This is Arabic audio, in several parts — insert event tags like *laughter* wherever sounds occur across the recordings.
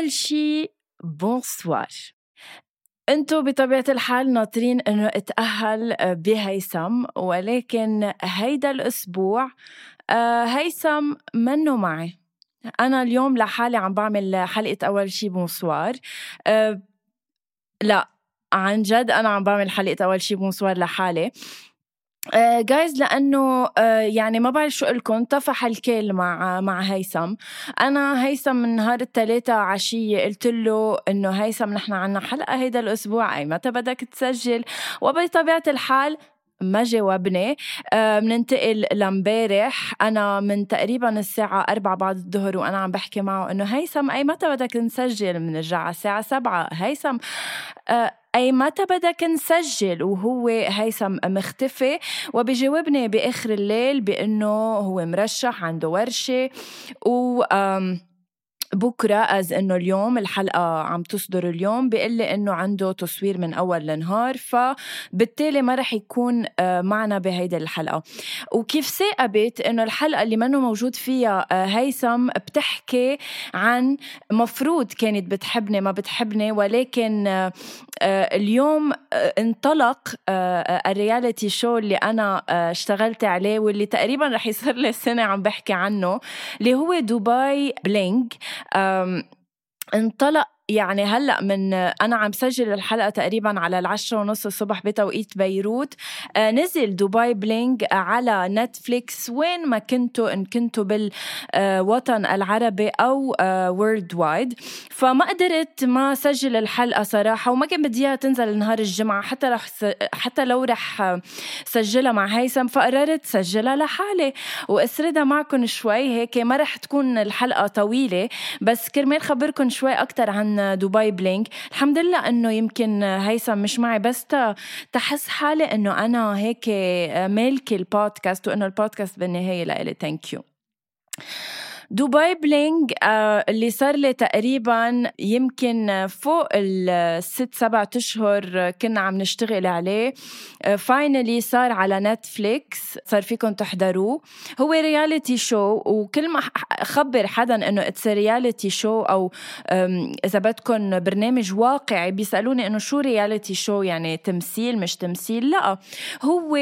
أول شي bonsoir أنتو بطبيعة الحال ناطرين إنه أتأهل بهيثم ولكن هيدا الأسبوع آه، هيثم منه معي؟ أنا اليوم لحالي عم بعمل حلقة أول شي bonsoir أه لا عن جد أنا عم بعمل حلقة أول شي bonsoir لحالي. جايز uh, لأنه uh, يعني ما بعرف شو لكم طفح الكيل مع مع هيثم. أنا هيثم من نهار الثلاثاء عشية قلت له إنه هيثم نحن عنا حلقة هيدا الأسبوع أي متى بدك تسجل؟ وبطبيعة الحال ما جاوبني. بننتقل آه لامبارح. أنا من تقريبا الساعة أربعة بعد الظهر وأنا عم بحكي معه إنه هيثم أي متى بدك نسجل بنرجع على الساعة سبعة. هيثم آه أي متى بدك نسجل؟ وهو هيثم مختفي. وبجاوبني بآخر الليل بأنه هو مرشح عنده ورشة. و بكرة از إنه اليوم الحلقة عم تصدر اليوم بيقول لي إنه عنده تصوير من أول النهار فبالتالي ما رح يكون آه، معنا بهيدي الحلقة. وكيف ثاقبت إنه الحلقة اللي منه موجود فيها آه، هيثم بتحكي عن مفروض كانت بتحبني ما بتحبني ولكن آه، اليوم انطلق الرياليتي شو اللي أنا اشتغلت عليه واللي تقريبا رح يصير لي سنة عم بحكي عنه اللي هو دبي بلينج انطلق يعني هلأ من أنا عم سجل الحلقة تقريبا على العشرة ونص الصبح بتوقيت بيروت. آه، نزل دبي بلينج على نتفليكس وين ما كنتوا إن كنتوا بالوطن العربي أو worldwide فما قدرت ما سجل الحلقة صراحة وما كان بدي إياها تنزل نهار الجمعة حتى رح حتى لو رح سجلها مع هيثم فقررت سجلها لحالي. وأسردها معكم شوي هيك ما رح تكون الحلقة طويلة بس كرمال خبركم شوي أكثر عن دبي بلينك. الحمد لله إنه يمكن هيثم مش معي بس تحس حالي إنه أنا هيك مالكي البودكاست وإنه البودكاست بالنهاية لإلي. thank you دبي بلينج آه، اللي صار لي تقريبا يمكن فوق الست سبعة أشهر كنا عم نشتغل عليه. finally آه، صار على نتفليكس صار فيكم تحضروه. هو reality show وكل ما خبر حدا إنه it's reality show أو إذا بدكم برنامج واقعي بيسألوني إنه شو reality show يعني تمثيل مش تمثيل؟ لا. هو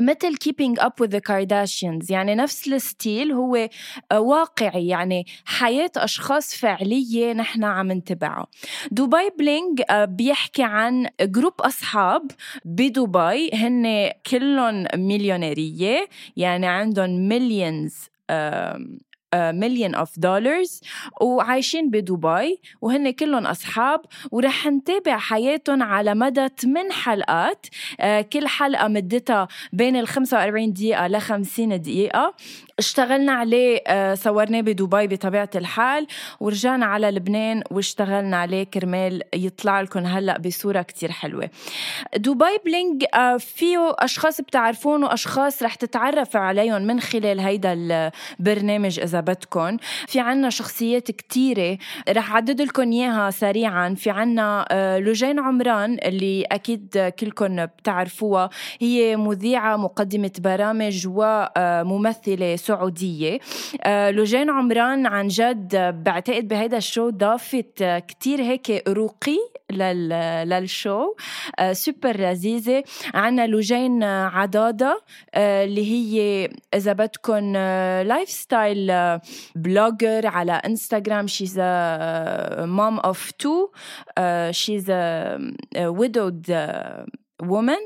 مثل keeping up with the Kardashians. يعني نفس ال style هو آه، واقعي. يعني حياة أشخاص فعلية نحن عم نتبعها دبي بلينج آه، بيحكي عن group أصحاب بدبي. هن كلهم مليونيرية. يعني عندهم millions million of dollars وعايشين بدبي وهن كلهم أصحاب ورح نتابع حياتهم على مدى 8 حلقات. آه، كل حلقة مدتها بين ال 45 دقيقة ل 50 دقيقة. اشتغلنا عليه آه، صورناه بدبي بطبيعة الحال ورجعنا على لبنان واشتغلنا عليه كرمال يطلع لكم هلأ بصورة كتير حلوة. دبي بلينج آه، فيه أشخاص بتعرفون وأشخاص رح تتعرفوا عليهم من خلال هيدا البرنامج إذا بدكم في عنا شخصيات كتيرة. رح عدد لكم إياها سريعا. في عنا آه، لوجين عمران اللي أكيد كلكم بتعرفوها. هي مذيعة مقدمة برامج وممثلة سعودية. آه، لوجين عمران عن جد بعتقد بهيدا الشو ضافت كتير هيك رقي للشو آه، سوبر لذيذة. عنا لوجين عدادة آه، اللي هي إذا بدكم lifestyle blogger على انستغرام she's mom of two she's widowed woman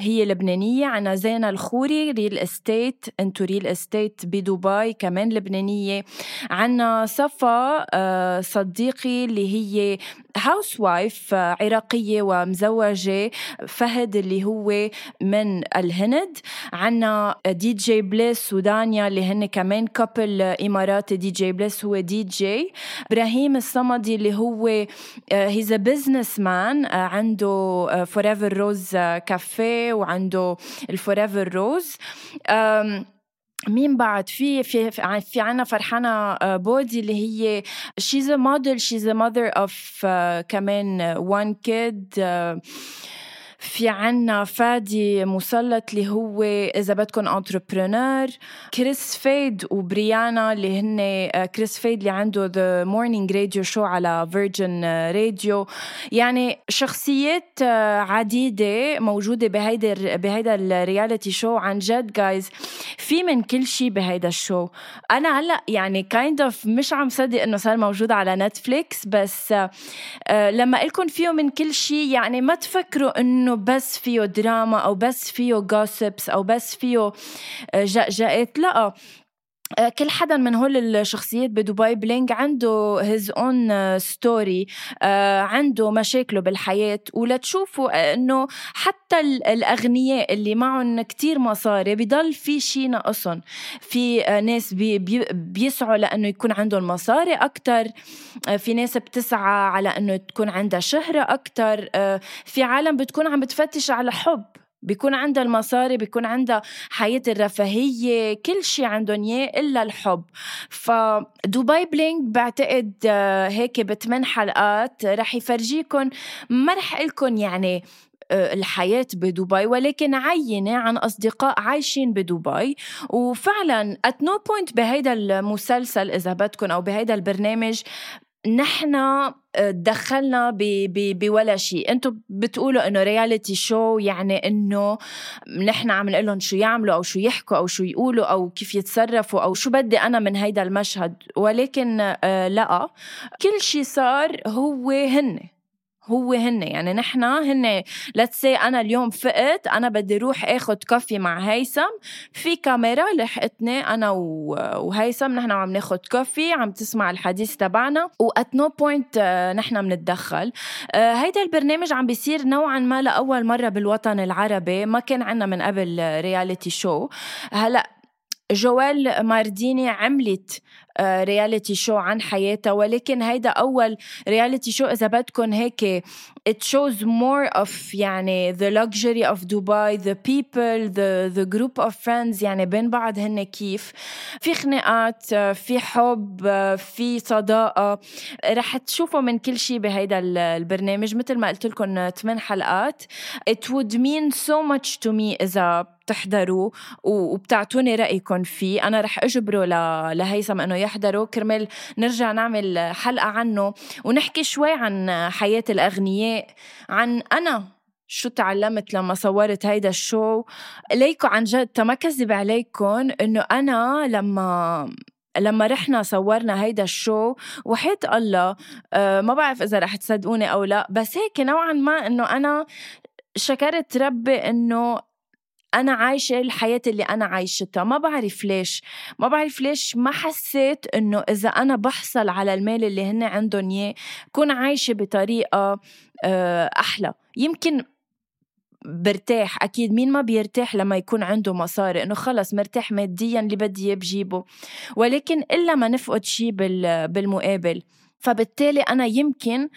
هي لبنانية. عنا زينة الخوري real estate into real estate بدبي كمان لبنانية. عنا صفا آه، صديقي اللي هي housewife عراقية ومزوجة فهد اللي هو من الهند عنا DJ Bliss ودانيا اللي هن كمان couple إماراتي DJ Bliss هو دي جي. إبراهيم الصمدي اللي هو he's businessman عنده Forever Rose Cafe وعنده ال Forever Rose مين بعد؟ في في في عنا فرحانة آه، بودي اللي هي she's a model she's a mother of uh, كمان one kid uh, في عنا فادي مسلط اللي هو إذا بدكم entrepreneur كريس فيد وبريانا اللي هن آه، كريس فيد اللي عنده the morning radio show على Virgin Radio يعني شخصيات آه، عديدة موجودة بهيدا بهيدا ال reality show عن جد جايز في من كل شيء بهيدا الشو أنا هلأ يعني kind of مش عم صدق إنه صار موجود على نتفليكس بس آه، لما لكم فيه من كل شيء يعني ما تفكروا إنه إنه بس فيه دراما أو بس فيه gossips أو بس فيه جاءات لأ آه، كل حدا من هول الشخصيات ب Dubai Bling عنده his own story عنده مشاكله بالحياة. ولتشوفوا إنه حتى الأغنياء اللي معهم كتير مصاري بضل في شيء ناقصهم. في آه، ناس بي بيسعوا لإنه يكون عندهم مصاري أكثر آه، في ناس بتسعى على إنه تكون عندها شهرة أكثر في عالم بتكون عم بتفتش على حب. بيكون عندها المصاري بيكون عندها حياة الرفاهية كل شيء عندهم إياه إلا الحب. فدبي بلينك بعتقد آه، هيك بثمان حلقات رح يفرجيكم ما رح لكم يعني آه، الحياة بدبي ولكن عينة عن أصدقاء عايشين بدبي. وفعلا at no point بهيدا المسلسل إذا بدكم أو بهيدا البرنامج نحن تدخلنا بولا شيء. أنتم بتقولوا إنه رياليتي شو يعني إنه نحن عم نقول لهم شو يعملوا أو شو يحكوا أو شو يقولوا أو كيف يتصرفوا أو شو بدي أنا من هيدا المشهد. ولكن آه، لا. كل شيء صار هو هن. هو هن يعني نحن هن let's say أنا اليوم فقت أنا بدي أروح اخذ كوفي مع هيثم. في كاميرا لحقتني أنا وهيثم نحن عم ناخذ كوفي عم تسمع الحديث تبعنا. at no point نحن بنتدخل آه، هيدا البرنامج عم بيصير نوعا ما لأول مرة بالوطن العربي. ما كان عنا من قبل reality show هلأ جويل مارديني عملت reality show عن حياتها. ولكن هيدا أول reality show إذا بدكم هيك it shows more of يعني the luxury of Dubai the people the the group of friends يعني بين بعض هن كيف. في خناقات في حب في صداقة. رح تشوفوا من كل شيء بهيدا البرنامج. مثل ما قلت لكم 8 حلقات. It would mean so much to me إذا بتحضروا وبتعطوني رأيكم فيه. أنا رح أجبره لهيثم إنه يحضروا. كرمال نرجع نعمل حلقة عنه ونحكي شوي عن حياة الأغنياء عن أنا شو تعلمت لما صورت هيدا الشو. ليكو عن جد ما كذب عليكم إنه أنا لما لما رحنا صورنا هيدا الشو وحيت الله آه، ما بعرف إذا رح تصدقوني أو لا بس هيك نوعا ما إنه أنا شكرت ربي إنه أنا عايشة الحياة اللي أنا عايشتها ما بعرف ليش. ما بعرف ليش ما حسيت إنه إذا أنا بحصل على المال اللي هن عندهم إياه كون عايشة بطريقة آه، أحلى. يمكن برتاح أكيد مين ما بيرتاح لما يكون عنده مصاري إنه خلص مرتاح ماديا اللي بدي إياه بجيبه. ولكن إلا ما نفقد شيء بالمقابل. فبالتالي أنا يمكن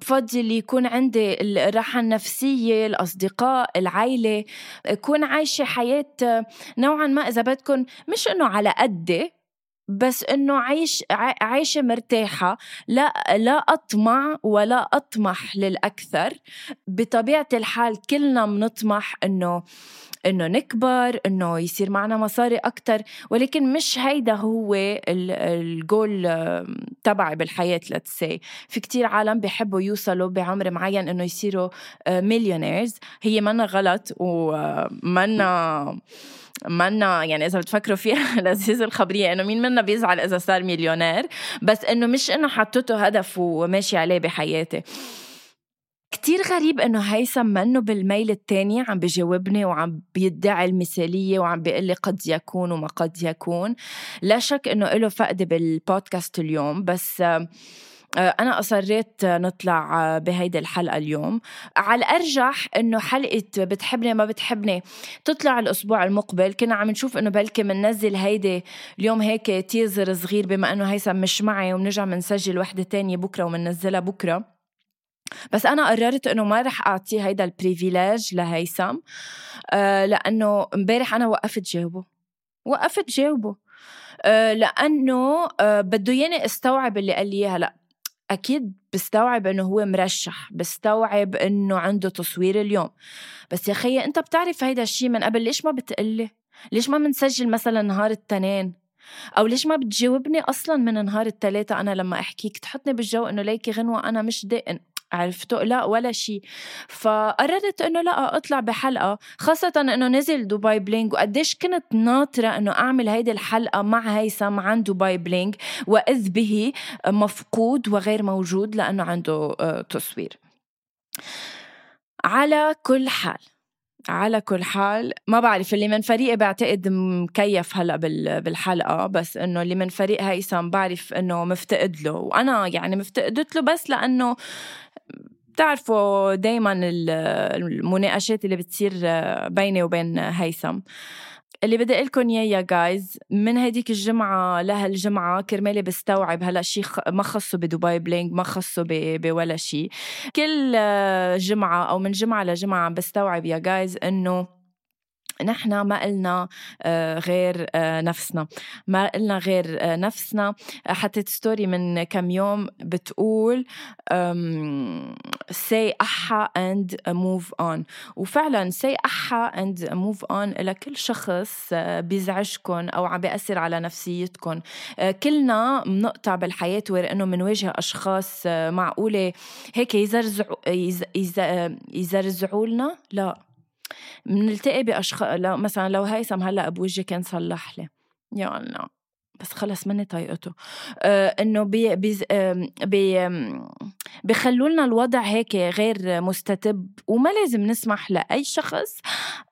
بفضل يكون عندي الراحة النفسية الأصدقاء العائلة أكون عايشة حياة نوعا ما إذا بدكم مش إنه على قدي بس إنه عيش عايشه مرتاحة لا لا أطمع ولا أطمح للأكثر. بطبيعة الحال كلنا بنطمح إنه إنه نكبر إنه يصير معنا مصاري أكثر. ولكن مش هيدا هو الجول تبعي بالحياة let's say في كتير عالم بيحبوا يوصلوا بعمر معين إنه يصيروا millionaires هي منا غلط ومنا منا يعني إذا بتفكروا فيها *laughs* لذيذ الخبرية إنه مين منا بيزعل إذا صار مليونير؟ بس إنه مش إنه حطته هدف وماشي عليه بحياتي. كتير غريب إنه هيثم منه بالميل التاني عم بجاوبني وعم بيدعي المثالية وعم بيقول لي قد يكون وما قد يكون. لا شك إنه له فقد بالبودكاست اليوم بس أنا أصريت نطلع بهيدي الحلقة اليوم. على الأرجح إنه حلقة بتحبني ما بتحبني تطلع الأسبوع المقبل. كنا عم نشوف إنه بلكي مننزل هيدي اليوم هيك teaser صغير بما إنه هيثم مش معي وبنرجع منسجل وحدة تانية بكرة ومننزلها بكرة. بس أنا قررت إنه ما رح اعطيه هيدا ال privilege لهيثم آه لأنه امبارح أنا وقفت جاوبه. وقفت جاوبه. آه لأنه آه بده ياني استوعب اللي قال لي إياها. لا أكيد بستوعب إنه هو مرشح بستوعب إنه عنده تصوير اليوم. بس يا خيي أنت بتعرف هيدا الشيء من قبل ليش ما بتقلي؟ ليش ما منسجل مثلا نهار التنين؟ أو ليش ما بتجاوبني أصلا من نهار الثلاثة أنا لما أحكيك؟ تحطني بالجو إنه ليكي غنوة أنا مش دقن عرفتوا لا ولا شيء فقررت إنه لا أطلع بحلقة. خاصة إنه نزل Dubai Bling وقديش كنت ناطرة إنه أعمل هيدي الحلقة مع هيثم عن Dubai Bling وإذ به مفقود وغير موجود لأنه عنده آه، تصوير. على كل حال على كل حال ما بعرف اللي من فريقي بعتقد مكيف هلأ بالحلقة بس إنه اللي من فريق هيثم بعرف إنه مفتقد له وأنا يعني مفتقدت له بس لأنه بتعرفوا دايما المناقشات اللي بتصير بيني وبين هيثم. اللي بدي لكم إياه يا جايز من هديك الجمعة لهالجمعه كرمالي بستوعب هلا شيء ما خصه بدبي بلينج ما خصه بولا شيء كل جمعة أو من جمعة لجمعة عم بستوعب يا جايز إنه نحن ما قلنا آه، غير آه، نفسنا. ما قلنا غير آه، نفسنا. حطيت story من كم يوم بتقول say أحا and move on. وفعلا say أحا and move on لكل شخص بيزعجكم أو عم بيأثر على نفسيتكم كلنا بنقطع بالحياة where إنه بنواجه أشخاص معقولة هيك يزرزعوا يزرزعوا لنا لا. بنلتقي باشخاص لو مثلا لو هيثم هلأ بوجهي كان صلح لي. يا الله. بس خلص ماني طايقته. آه إنه بي بي بي بخلوا لنا الوضع هيك غير مستتب وما لازم نسمح لأي شخص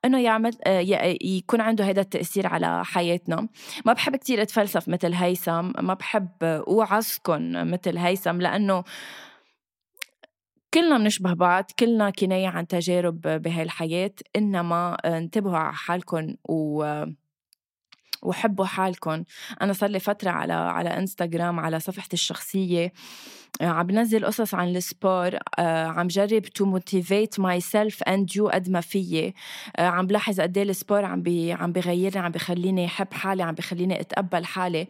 إنه يعمل آه يكون عنده هذا التأثير على حياتنا. ما بحب كتير أتفلسف مثل هيثم ما بحب اوعظكم مثل هيثم لأنه كلنا بنشبه بعض كلنا كناية عن تجارب بهاي الحياة إنما انتبهوا على حالكم و وحبوا حالكم أنا صار لي فترة على على إنستغرام على صفحتي الشخصية آه، عم بنزل قصص عن ال sport آه، عم جرب to motivate myself and you قد ما فيي. آه، عم بلاحظ قد إيه ال sport عم بي عم بغيرني عم بخليني أحب حالي عم بخليني أتقبل حالي.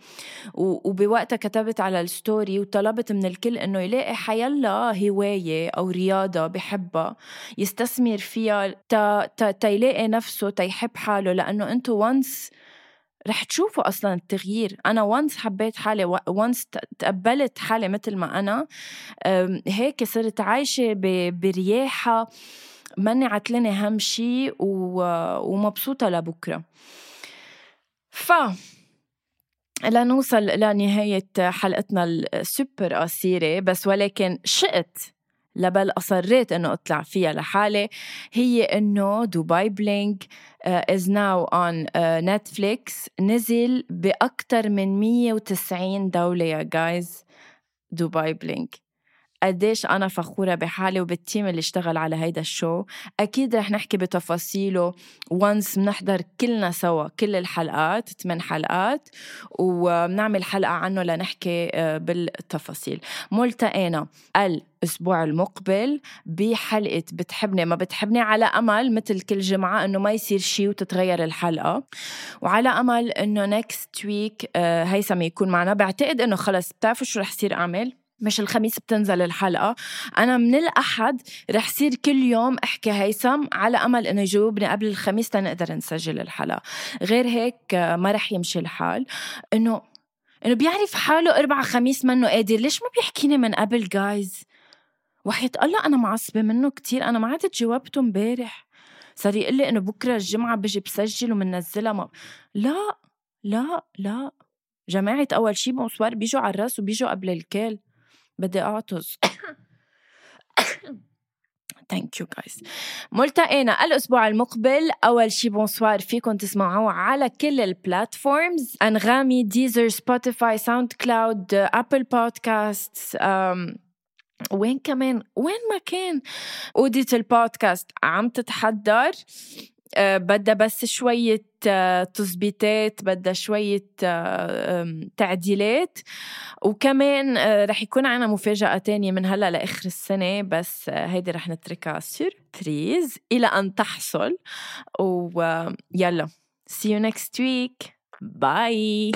وبوقتها كتبت على ال story وطلبت من الكل إنه يلاقي حيالله هواية أو رياضة بحبها يستثمر فيها تا, تا, تا يلاقي نفسه تا يحب حاله. لأنه أنتو once رح تشوفوا أصلا التغيير. أنا وانس حبيت حالي وانس تقبلت حالي مثل ما أنا. هيك صرت عايشة برياحة ماني عتلانة هم شي ومبسوطة لبكرة. ف لنوصل لنهاية حلقتنا السوبر قصيرة بس ولكن شئت لبل أصريت إنه أطلع فيها لحالي. هي إنه دبي بلينغ is now on Netflix نزل بأكثر من 190 دولة يا guys دبي بلينغ. قديش أنا فخورة بحالي وبال team اللي اشتغل على هيدا ال show. أكيد رح نحكي بتفاصيله once بنحضر كلنا سوا كل الحلقات ثمان حلقات وبنعمل حلقة عنه لنحكي آه، بالتفاصيل. ملتقينا الأسبوع المقبل بحلقة بتحبني ما بتحبني على أمل مثل كل جمعة إنه ما يصير شيء وتتغير الحلقة. وعلى أمل إنه next week هيثم يكون معنا. بعتقد إنه خلص. بتعرفوا شو رح يصير أعمل؟ مش الخميس بتنزل الحلقة. أنا من الأحد رح صير كل يوم أحكي هيثم على أمل إنه يجاوبني قبل الخميس تنقدر نسجل الحلقة. غير هيك ما رح يمشي الحال. إنه إنه بيعرف حاله أربعة خميس منه قادر. ليش ما بيحكيني من قبل guys وحياة الله أنا معصبة منه كتير. أنا ما عدت جاوبته امبارح صار يقول لي إنه بكرة الجمعة بجي بسجل ومنزلها ما... لا لا لا. جماعة أول شي بونسوار بيجوا على الرأس وبيجوا قبل الكل. بدي أعطس. thank you guys ملتقينا الأسبوع المقبل. أول شي بونسوار فيكم تسمعوه على كل ال platforms أنغامي Deezer Spotify SoundCloud Apple Podcast وين كمان؟ وين ما كان. أودية البودكاست عم تتحضر. بدها بس شوية آه، تظبيطات بدها شوية آه، تعديلات. وكمان رح يكون عنا مفاجأة تانية من هلأ لآخر السنة بس هيدي رح نتركها سيربريز إلى أن تحصل. ويلا see you next week. Bye.